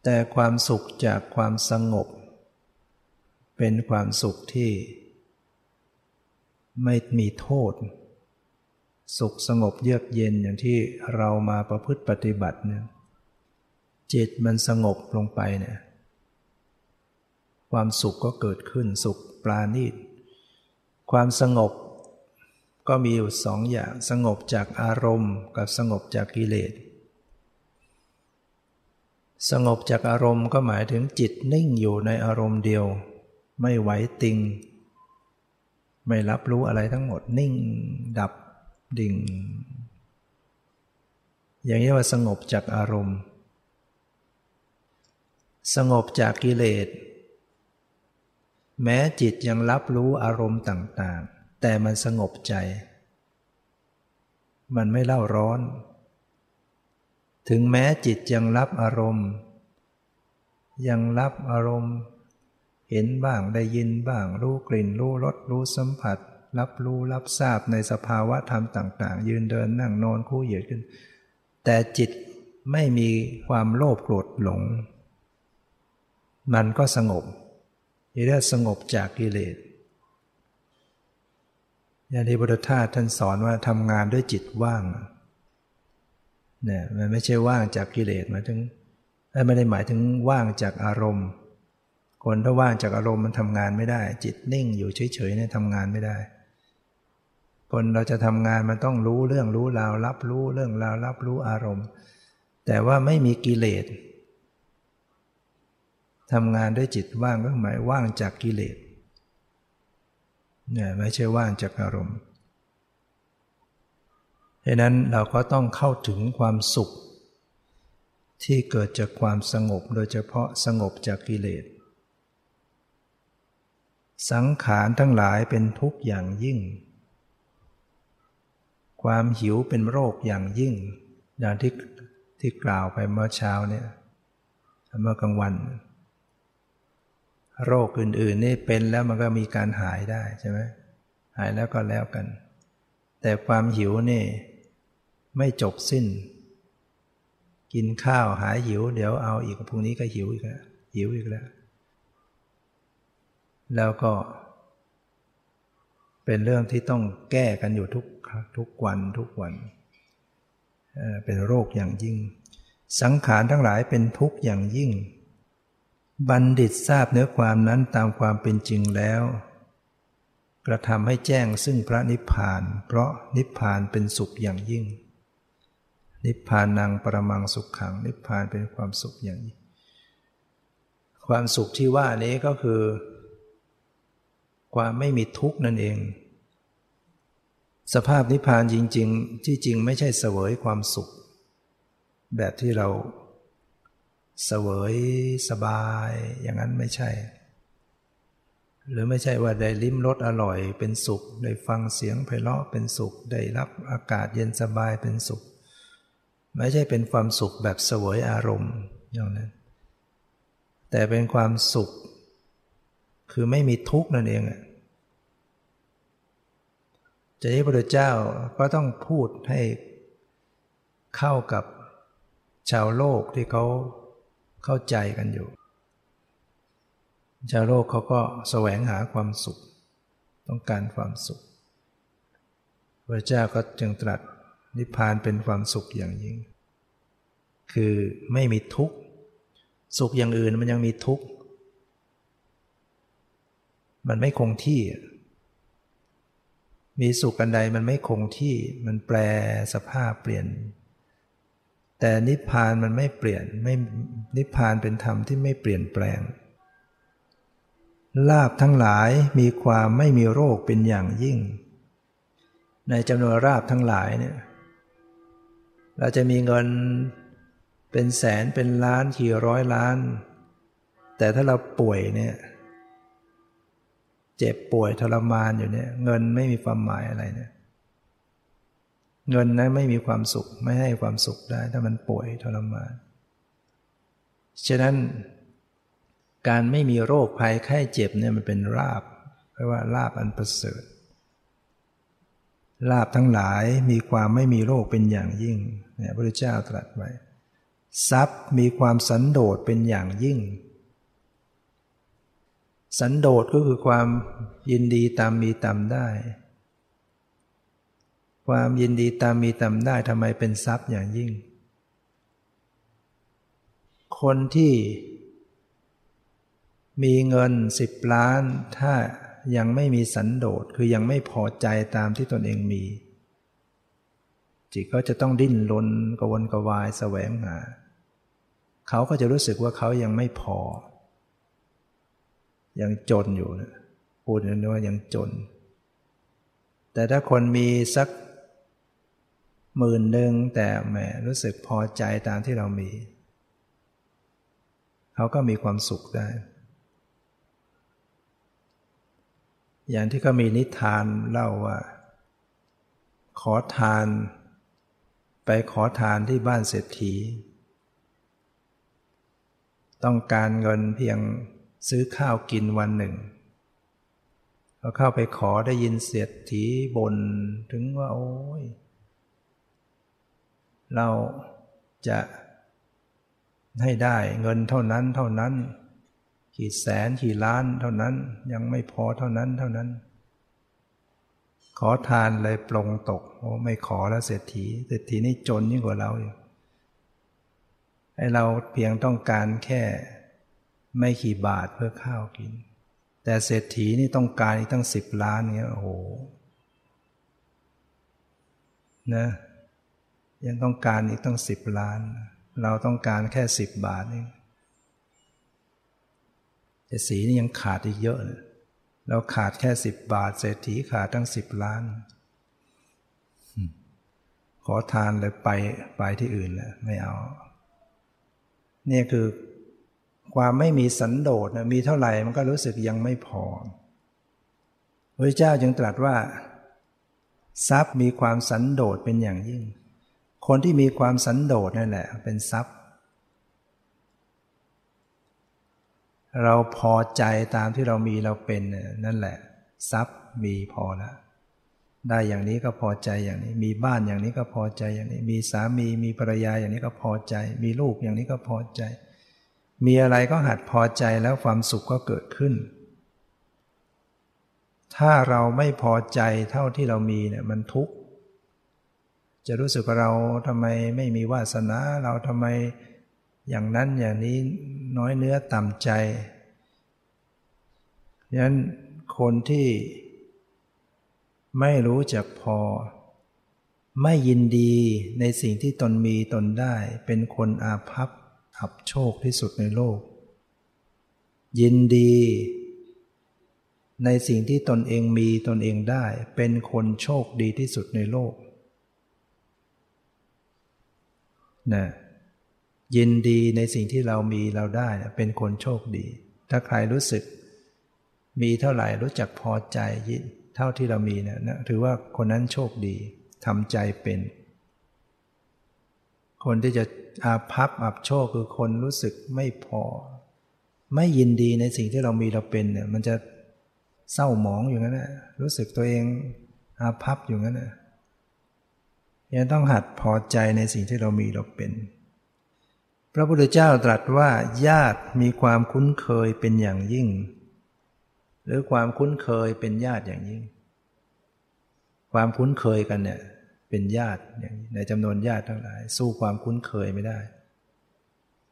แต่ความสุขจากความสงบ เป็นความสุขที่ ไม่มีโทษ สุขสงบเยือกเย็นอย่างที่เรามาประพฤติปฏิบัติเนี่ยจิตมันสงบลงไปเนี่ย ความสุขก็เกิดขึ้นสุขปราณีต ความสงบก็มีอยู่สองอย่างสงบจากอารมณ์กับสงบจากกิเลส สงบจากอารมณ์ก็หมายถึงจิตนิ่งอยู่ในอารมณ์เดียว ไม่ไหวติง ไม่รับรู้อะไรทั้งหมดนิ่งดับดิ่ง อย่างนี้ว่าสงบจากอารมณ์ สงบจากกิเลส แม้จิตยังรับรู้อารมณ์ต่างๆ แต่มันสงบใจ มันไม่เล่าร้อน ถึงแม้จิตยังรับอารมณ์ ยังรับอารมณ์ เห็นบ้างได้ยินบ้าง รู้กลิ่นรู้รสรู้สัมผัส รับรู้รับทราบในสภาวะธรรมต่าง ๆ ยืนเดินนั่งนอนคู่เหยียดขึ้น แต่จิตไม่มีความโลภโกรธหลง มันก็สงบ เรียกสงบจากกิเลสอย่างที่พุทธทาสท่านสอนว่าทำงานด้วยจิตว่างเนี่ยมันไม่ใช่ว่างจากกิเลสหมายถึงไม่ได้หมายถึงว่างจากอารมณ์ คนถ้าว่างจากอารมณ์มันทำงานไม่ได้ จิตนิ่งอยู่เฉยๆเนี่ยทำงานไม่ได้ คนเราจะทำงานมันต้องรู้เรื่องรู้ราวรับรู้เรื่องราวรับรู้อารมณ์ แต่ว่าไม่มีกิเลส ทำงานด้วยจิตว่างก็หมายว่างจากกิเลสเนี่ยไม่ใช่ว่างจากอารมณ์ดังนั้นเราก็ต้องเข้าถึงความสุข ที่เกิดจากความสงบโดยเฉพาะสงบจากกิเลส สังขารทั้งหลายเป็นทุกข์อย่างยิ่ง ความหิวเป็นโรคอย่างยิ่ง อย่างที่ที่กล่าวไปเมื่อเช้าเนี่ยเมื่อกลางวัน โรคอื่น ๆ นี่เป็นแล้วมันก็มีการหายได้ใช่ไหมหายแล้วก็แล้วกัน แต่ความหิวนี่ ไม่จบสิ้น กินข้าวหายหิว เดี๋ยวเอาอีกพรุ่งนี้ก็หิวอีกแล้วหิวอีกแล้ว แล้วก็ เป็นเรื่องที่ต้องแก้กันอยู่ทุกทุกวันทุกวัน เป็นโรคอย่างยิ่ง สังขารทั้งหลายเป็นทุกข์อย่างยิ่ง บัณฑิตทราบเนื้อความนั้นตามความเป็นจริงแล้ว กระทำให้แจ้งซึ่งพระนิพพาน เพราะนิพพานเป็นสุขอย่างยิ่ง นิพพานนางประมังสุขขัง นิพพานเป็นความสุขอย่างยิ่ง ความสุขที่ว่านี้ก็คือ ความไม่มีทุกข์นั่นเอง สภาพนิพพานจริง ๆ ที่จริงไม่ใช่เสวยความสุข แบบที่เรา เสวยสบายอย่างนั้นไม่ใช่ หรือไม่ใช่ว่าได้ลิ้มรสอร่อยเป็นสุข ได้ฟังเสียงไพเราะเป็นสุข ได้รับอากาศเย็นสบายเป็นสุข ไม่ใช่เป็นความสุขแบบเสวยอารมณ์อย่างนั้น แต่เป็นความสุข คือไม่มีทุกข์นั่นเองอะจะนี้พระเจ้าก็ต้องพูดให้เข้ากับชาวโลกที่เขา เข้าใจกันอยู่ชาวโลกเขาก็แสวงหาความสุข ต้องการความสุขพระเจ้าก็จึงตรัสนิพพานเป็นความสุขอย่างยิ่ง คือไม่มีทุกข์สุขอย่างอื่นมันยังมีทุกข์ มันไม่คงที่ มีสุขกันใดมันไม่คงที่มันแปรสภาพเปลี่ยน แต่นิพพานมันไม่เปลี่ยนไม่นิพพานเป็นธรรมที่ไม่เปลี่ยนแปลงลาบทั้งหลายมีความไม่มีโรคเป็นอย่างยิ่ง ในจำนวนราบทั้งหลายเนี่ยเราจะมีเงินเป็นแสนเป็นล้านกี่ร้อยล้าน แต่ถ้าเราป่วยเนี่ยเจ็บป่วยทรมานอยู่เนี่ยเงินไม่มีความหมายอะไรเนี่ย เงินนั้นไม่มีความสุขไม่ให้ความสุขได้ ถ้ามันป่วยทรมาน ฉะนั้นการไม่มีโรคภัยไข้เจ็บเนี่ยมันเป็นลาบเพราะว่าลาบอันประเสริฐลาบทั้งหลายมีความไม่มีโรคเป็นอย่างยิ่งเนี่ยพระเจ้าตรัสไว้ทรัพย์มีความสันโดษเป็นอย่างยิ่ง สันโดษก็คือความยินดีตามมีตามได้ ความยินดีตามมีตามได้ทำไมเป็นทรัพย์อย่างยิ่ง คนที่มีเงินสิบล้าน ถ้ายังไม่มีสันโดษคือยังไม่พอใจตามที่ตนเองมี จิตก็จะต้องดิ้นรนกวนกวายแสวงหา เขาก็จะรู้สึกว่าเขายังไม่พอ ยังจนอยู่นะพูดนั้นว่ายังจน แต่ถ้าคนมีสัก หมื่นหนึ่งแต่แหมรู้สึกพอใจตามที่เรามี เขาก็มีความสุขได้ อย่างที่ก็มีนิทานเล่าว่า ขอทาน ไปขอทานที่บ้านเศรษฐี ต้องการเงินเพียงซื้อข้าวกินวันหนึ่งพอเข้าไปขอได้ยินเศรษฐีบน่นถึงว่าโอ้ย เราจะให้ได้เงินเท่านั้นเท่านั้น กี่แสนกี่ล้านเท่านั้นยังไม่พอเท่านั้นเท่านั้น ขอทานเลยปลงตกโอ้ไม่ขอแล้วเศรษฐีเศรษฐีนี่จนยิ่งกว่าเราอยู่ให้เราเพียงต้องการแค่ไม่กี่บาทเพื่อข้าวกิน แต่เศรษฐีนี่ต้องการอีกตั้งสิบล้านเงี้ยโอ้โหนะ ยังต้องการอีกต้องสิบล้าน เราต้องการแค่สิบบาทเองแต่สีนี่ยังขาดอีกเยอะเลยเราขาดแค่สิบบาท เศรษฐีขาดตั้งสิบล้าน ขอทานเลยไปไปที่อื่นแล้วไม่เอา เนี่ยคือความไม่มีสันโดษนะมีเท่าไหร่มันก็รู้สึกยังไม่พอพระเจ้าจึงตรัสว่า ทรัพย์มีความสันโดษเป็นอย่างยิ่ง คนที่มีความสันโดษนั่นแหละ เป็นทรัพย์ เราพอใจตามที่เรามีเราเป็นนั่นแหละ ทรัพย์มีพอแล้วได้อย่างนี้ก็พอใจอย่างนี้ มีบ้านอย่างนี้ก็พอใจอย่างนี้ มีสามีมีภรรยาอย่างนี้ก็พอใจ มีลูกอย่างนี้ก็พอใจ มีอะไรก็หัดพอใจแล้วความสุขก็เกิดขึ้น ถ้าเราไม่พอใจเท่าที่เรามีเนี่ยมันทุกข์ จะรู้สึกว่าเราทำไมไม่มีวาสนาเราทำไมอย่างนั้นอย่างนี้น้อยเนื้อต่ำใจดังนั้นคนที่ไม่รู้จักพอ ไม่ยินดีในสิ่งที่ตนมีตนได้ เป็นคนอาภัพอับโชคที่สุดในโลก ยินดี ในสิ่งที่ตนเองมีตนเองได้ เป็นคนโชคดีที่สุดในโลก นะยินดีในสิ่งที่เรามีเราได้เป็นคนโชคดี ถ้าใครรู้สึก มีเท่าไหร่รู้จักพอใจยิเท่าที่เรามีเนี่ยนะถือว่าคนนั้นโชคดีทำใจเป็น คนที่จะอาภัพอับโชคคือคนรู้สึกไม่พอ ไม่ยินดีในสิ่งที่เรามีเราเป็นเนี่ยมันจะเศร้าหมองอยู่งั้นนะรู้สึกตัวเองอาภัพอยู่งั้นนะ ยังต้องหัดพอใจในสิ่งที่เรามีเราเป็น พระพุทธเจ้าตรัสว่าญาติมีความคุ้นเคยเป็นอย่างยิ่ง หรือความคุ้นเคยเป็นญาติอย่างยิ่ง ความคุ้นเคยกันเนี่ยเป็นญาติในจำนวนญาติทั้งหลาย สู้ความคุ้นเคยไม่ได้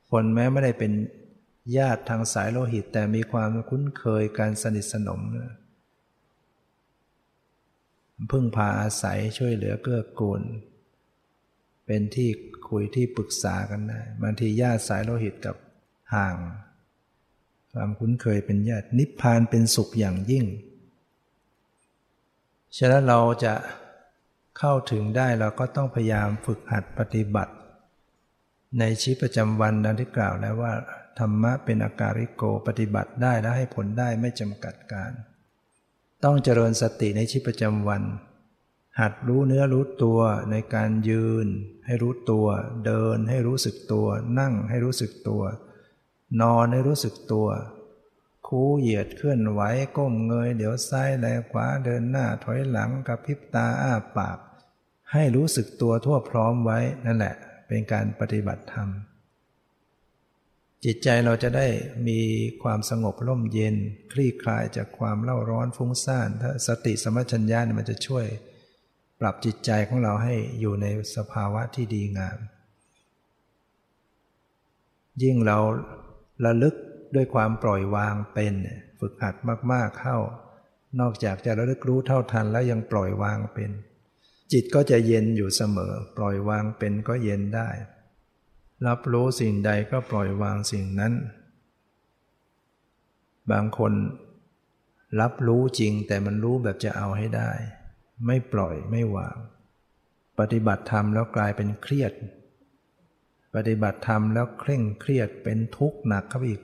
คนแม้ไม่ได้เป็นญาติทางสายโลหิตแต่มีความคุ้นเคยการสนิทสนม พึ่งพาอาศัยช่วยเหลือเกื้อกูล เป็นที่คุยที่ปรึกษากันได้บางทีญาติสายโลหิตกับห่าง ความคุ้นเคยเป็นญาตินิพพานเป็นสุขอย่างยิ่ง ฉะนั้นเราจะเข้าถึงได้เราก็ต้องพยายามฝึกหัดปฏิบัติ ในชีวิตประจำวันดังที่กล่าวแล้วว่า ธรรมะเป็นอาการิโกปฏิบัติได้และให้ผลได้ไม่จำกัดการ ต้องเจริญสติในชีวิตประจำวัน หัดรู้เนื้อรู้ตัวในการยืน ให้รู้ตัว เดินให้รู้สึกตัว นั่งให้รู้สึกตัว นอนให้รู้สึกตัว คูเหยียดเคลื่อนไหวก้มเงย เดี๋ยวซ้ายแลขวาเดินหน้าถอยหลังกับพิบตาอ้าปาก ให้รู้สึกตัวทั่วพร้อมไว้นั่นแหละ เป็นการปฏิบัติธรรม จิตใจเราจะได้มีความสงบร่มเย็น คลี่คลายจากความเล่าร้อนฟุ้งซ่าน ถ้าสติสมัชัญญาเนี่ยมันจะช่วย ปรับจิตใจของเราให้อยู่ในสภาวะที่ดีงาม ยิ่งเราระลึกด้วยความปล่อยวางเป็นฝึกหัดมาก ๆเข้า นอกจากจะระลึกรู้เท่าทันแล้วยังปล่อยวางเป็น จิตก็จะเย็นอยู่เสมอ ปล่อยวางเป็นก็เย็นได้ รับรู้สิ่งใดก็ปล่อยวางสิ่งนั้น บางคนรับรู้จริงแต่มันรู้แบบจะเอาให้ได้ ไม่ปล่อยไม่วาง ปฏิบัติธรรมแล้วกลายเป็นเครียด ปฏิบัติธรรมแล้วเคร่งเครียดเป็นทุกข์หนักเข้าอีก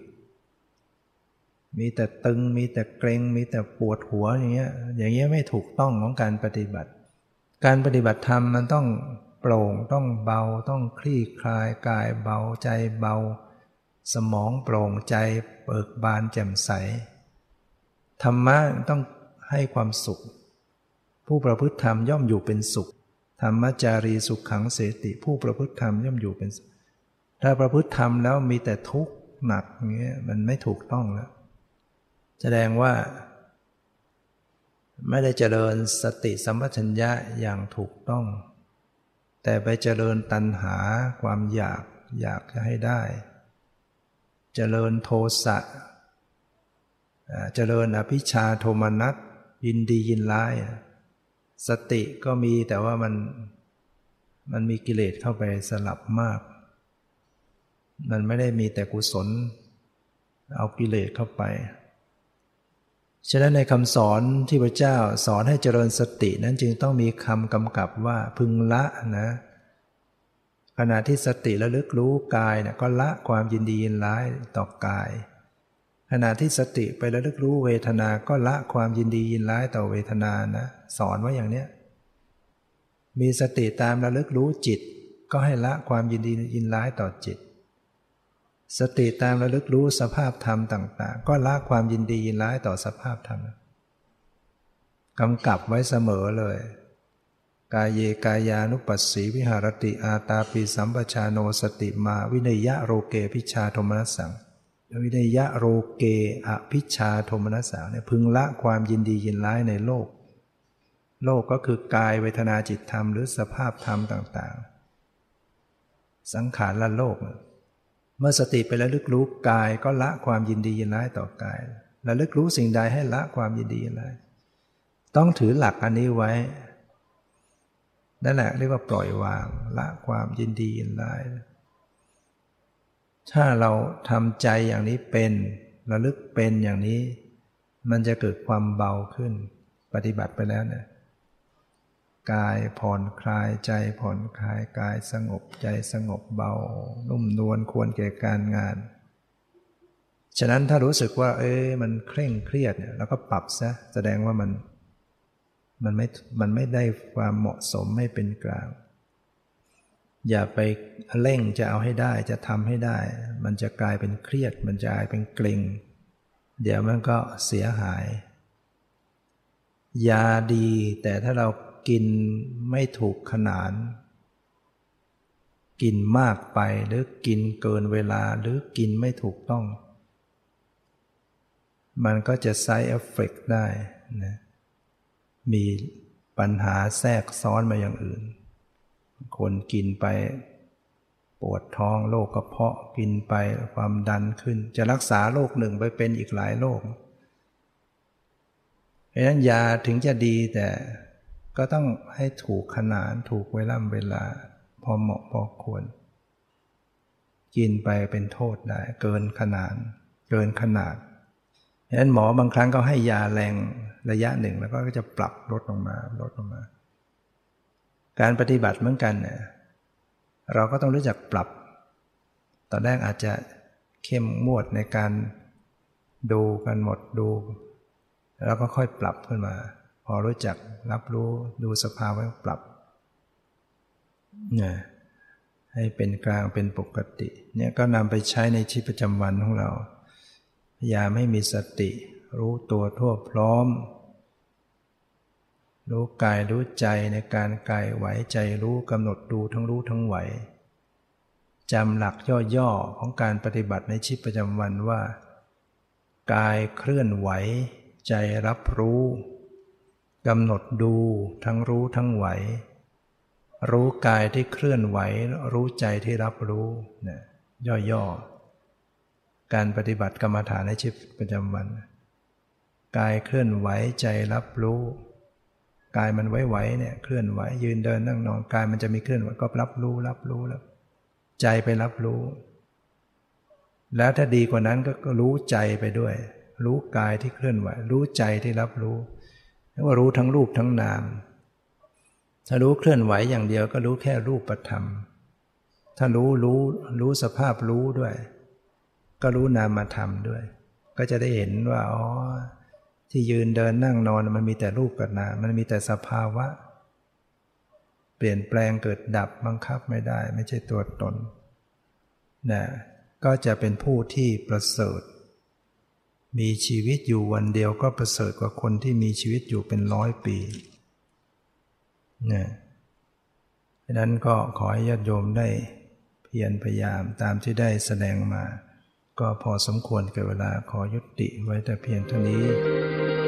มีแต่ตึงมีแต่เกรงมีแต่ปวดหัวอย่างเงี้ยอย่างเงี้ยไม่ถูกต้องของการปฏิบัติ การปฏิบัติธรรมมันต้อง โปร่งต้องเบาต้องคลี่คลายกายเบาใจเบา สมองโปร่งใจเบิกบานแจ่มใส ธรรมะต้องให้ความสุข ผู้ประพฤติธรรมย่อมอยู่เป็นสุข ธรรมจารีสุขขังเสติผู้ประพฤติธรรมย่อมอยู่เป็น ถ้าประพฤติธรรมแล้วมีแต่ทุกข์หนักอย่างเงี้ยมันไม่ถูกต้องแล้ว แสดงว่า ไม่ได้เจริญสติสัมปชัญญะอย่างถูกต้อง แต่ไปเจริญตัณหาความอยากอยากจะให้ได้ เจริญโทสะเจริญอภิชาโทมนัสยินดียินร้าย สติก็มีแต่ว่ามันมันมีกิเลสเข้าไปสลับมาก มันไม่ได้มีแต่กุศล เอากิเลสเข้าไป ฉะนั้นในคำสอนที่พระเจ้าสอนให้เจริญสตินั้นจึงต้องมีคำกำกับว่าพึงละนะ ขณะที่สติระลึกรู้กายนะก็ละความยินดียินร้ายต่อกาย ขณะที่สติไประลึกรู้เวทนา ก็ละความยินดียินร้ายต่อเวทนานะ สอนว่าอย่างเนี้ยมีสติตามระลึกรู้จิต ก็ให้ละความยินดียินร้ายต่อจิต สติตามระลึกรู้สภาพธรรมต่าง ๆ ก็ละความยินดียินร้ายต่อสภาพธรรมกำกับไว้เสมอเลย กายเยกายานุปัสสีวิหารติอาตาปีสัมปชาโนสติมาวินยะโรเกพิชาโทมนัสสังวินยะโรเกอภิชาโทมนัสสังเนี่ยพึงละความยินดียินร้ายในโลก โลกก็คือกายเวทนาจิตธรรมหรือสภาพธรรมต่าง ๆ สังขารละโลกเเมื่อสติไประลึกรู้กายก็ละความยินดียินร้ายต่อกายระลึกรู้สิ่งใดให้ละความยินดียินร้ายต้องถือหลักอันนี้ไว้นั่นแหละเรียกว่าปล่อยวางละความยินดียินร้าย ถ้าเราทำใจอย่างนี้เป็นระลึกเป็นอย่างนี้ มันจะเกิดความเบาขึ้น ปฏิบัติไปแล้วเนี่ย กายผ่อนคลายใจผ่อนคลายกายสงบใจสงบเบา นุ่มนวลควรแก่การงาน ฉะนั้นถ้ารู้สึกว่า เอ้ยมันเคร่งเครียดเนี่ยเราก็ปรับซะแสดงว่ามันมันไม่มันไม่ได้ความเหมาะสมไม่เป็นกลาง อย่าไปเร่งจะเอาให้ได้จะทำให้ได้ มันจะกลายเป็นเครียด มันจะกลายเป็นเกร็งเดี๋ยวมันก็เสียหาย ยาดีแต่ถ้าเรา กินไม่ถูกขนาน กินมากไปหรือกินเกินเวลาหรือกินไม่ถูกต้อง มันก็จะไซเอฟเฟกได้นะมีปัญหาแทรกซ้อนมาอย่างอื่น คนกินไปปวดท้องโรคกระเพาะกินไปความดันขึ้น จะรักษาโรคหนึ่งไปเป็นอีกหลายโรคเพราะนั้นยาถึงจะดีแต่ ก็ต้องให้ถูกขนานถูกเวลาเวลา พอเหมาะพอควร กินไปเป็นโทษได้ เกินขนาดเกินขนาดฉะนั้นหมอบางครั้งก็ให้ยาแรงระยะหนึ่งแล้วก็จะปรับลดลงมาลดลงมา การปฏิบัติเหมือนกันเนี่ยเราก็ต้องรู้จักปรับ ตอนแรกอาจจะเข้มงวดในการดูกันหมดดู แล้วก็ค่อยปรับขึ้นมา อรู้จักรับรู้ดูสภาวะปรับเนี่ยให้เป็นกลางเป็นปกติ เนี่ยก็นำไปใช้ในชีวิตประจำวันของเรา พยายามให้มีสติ รู้ตัวทั่วพร้อม รู้กายรู้ใจในการกายไหวใจรู้กำหนดดูทั้งรู้ทั้งไหวจำหลักย่อๆของการปฏิบัติในชีวิตประจำวันว่า กายเคลื่อนไหว ใจรับรู้ กำหนดดูทั้งรู้ทั้งไหว รู้กายที่เคลื่อนไหว รู้ใจที่รับรู้เนี่ยย่อๆ การปฏิบัติกรรมฐานในชีวิตประจำวัน กายเคลื่อนไหวใจรับรู้ กายมันไหวๆเนี่ยเคลื่อนไหว ยืนเดินนั่งนอนกายมันจะมีเคลื่อนไหวก็รับรู้รับรู้แล้ว ใจไปรับรู้ แล้วถ้าดีกว่านั้นก็รู้ใจไปด้วย รู้กายที่เคลื่อนไหว รู้ใจที่รับรู้ แล้วว่ารู้ทั้งรูปทั้งนาม ถ้ารู้เคลื่อนไหวอย่างเดียวก็รู้แค่รูปธรรม ถ้ารู้รู้รู้สภาพรู้ด้วย ก็รู้นามธรรมด้วย ก็จะได้เห็นว่าอ๋อที่ยืนเดินนั่งนอนมันมีแต่รูปกับนามมันมีแต่สภาวะ เปลี่ยนแปลงเกิดดับบังคับไม่ได้ ไม่ใช่ตัวตนนะก็จะเป็นผู้ที่ประเสริฐ มีชีวิตอยู่วันเดียวก็ประเสริฐกว่าคนที่มีชีวิตอยู่เป็นร้อยปีนะดังนั้นก็ขอให้ญาติโยมได้เพียรพยายามตามที่ได้แสดงมา ก็พอสมควรกับเวลาขอยุติไว้แต่เพียงเท่านี้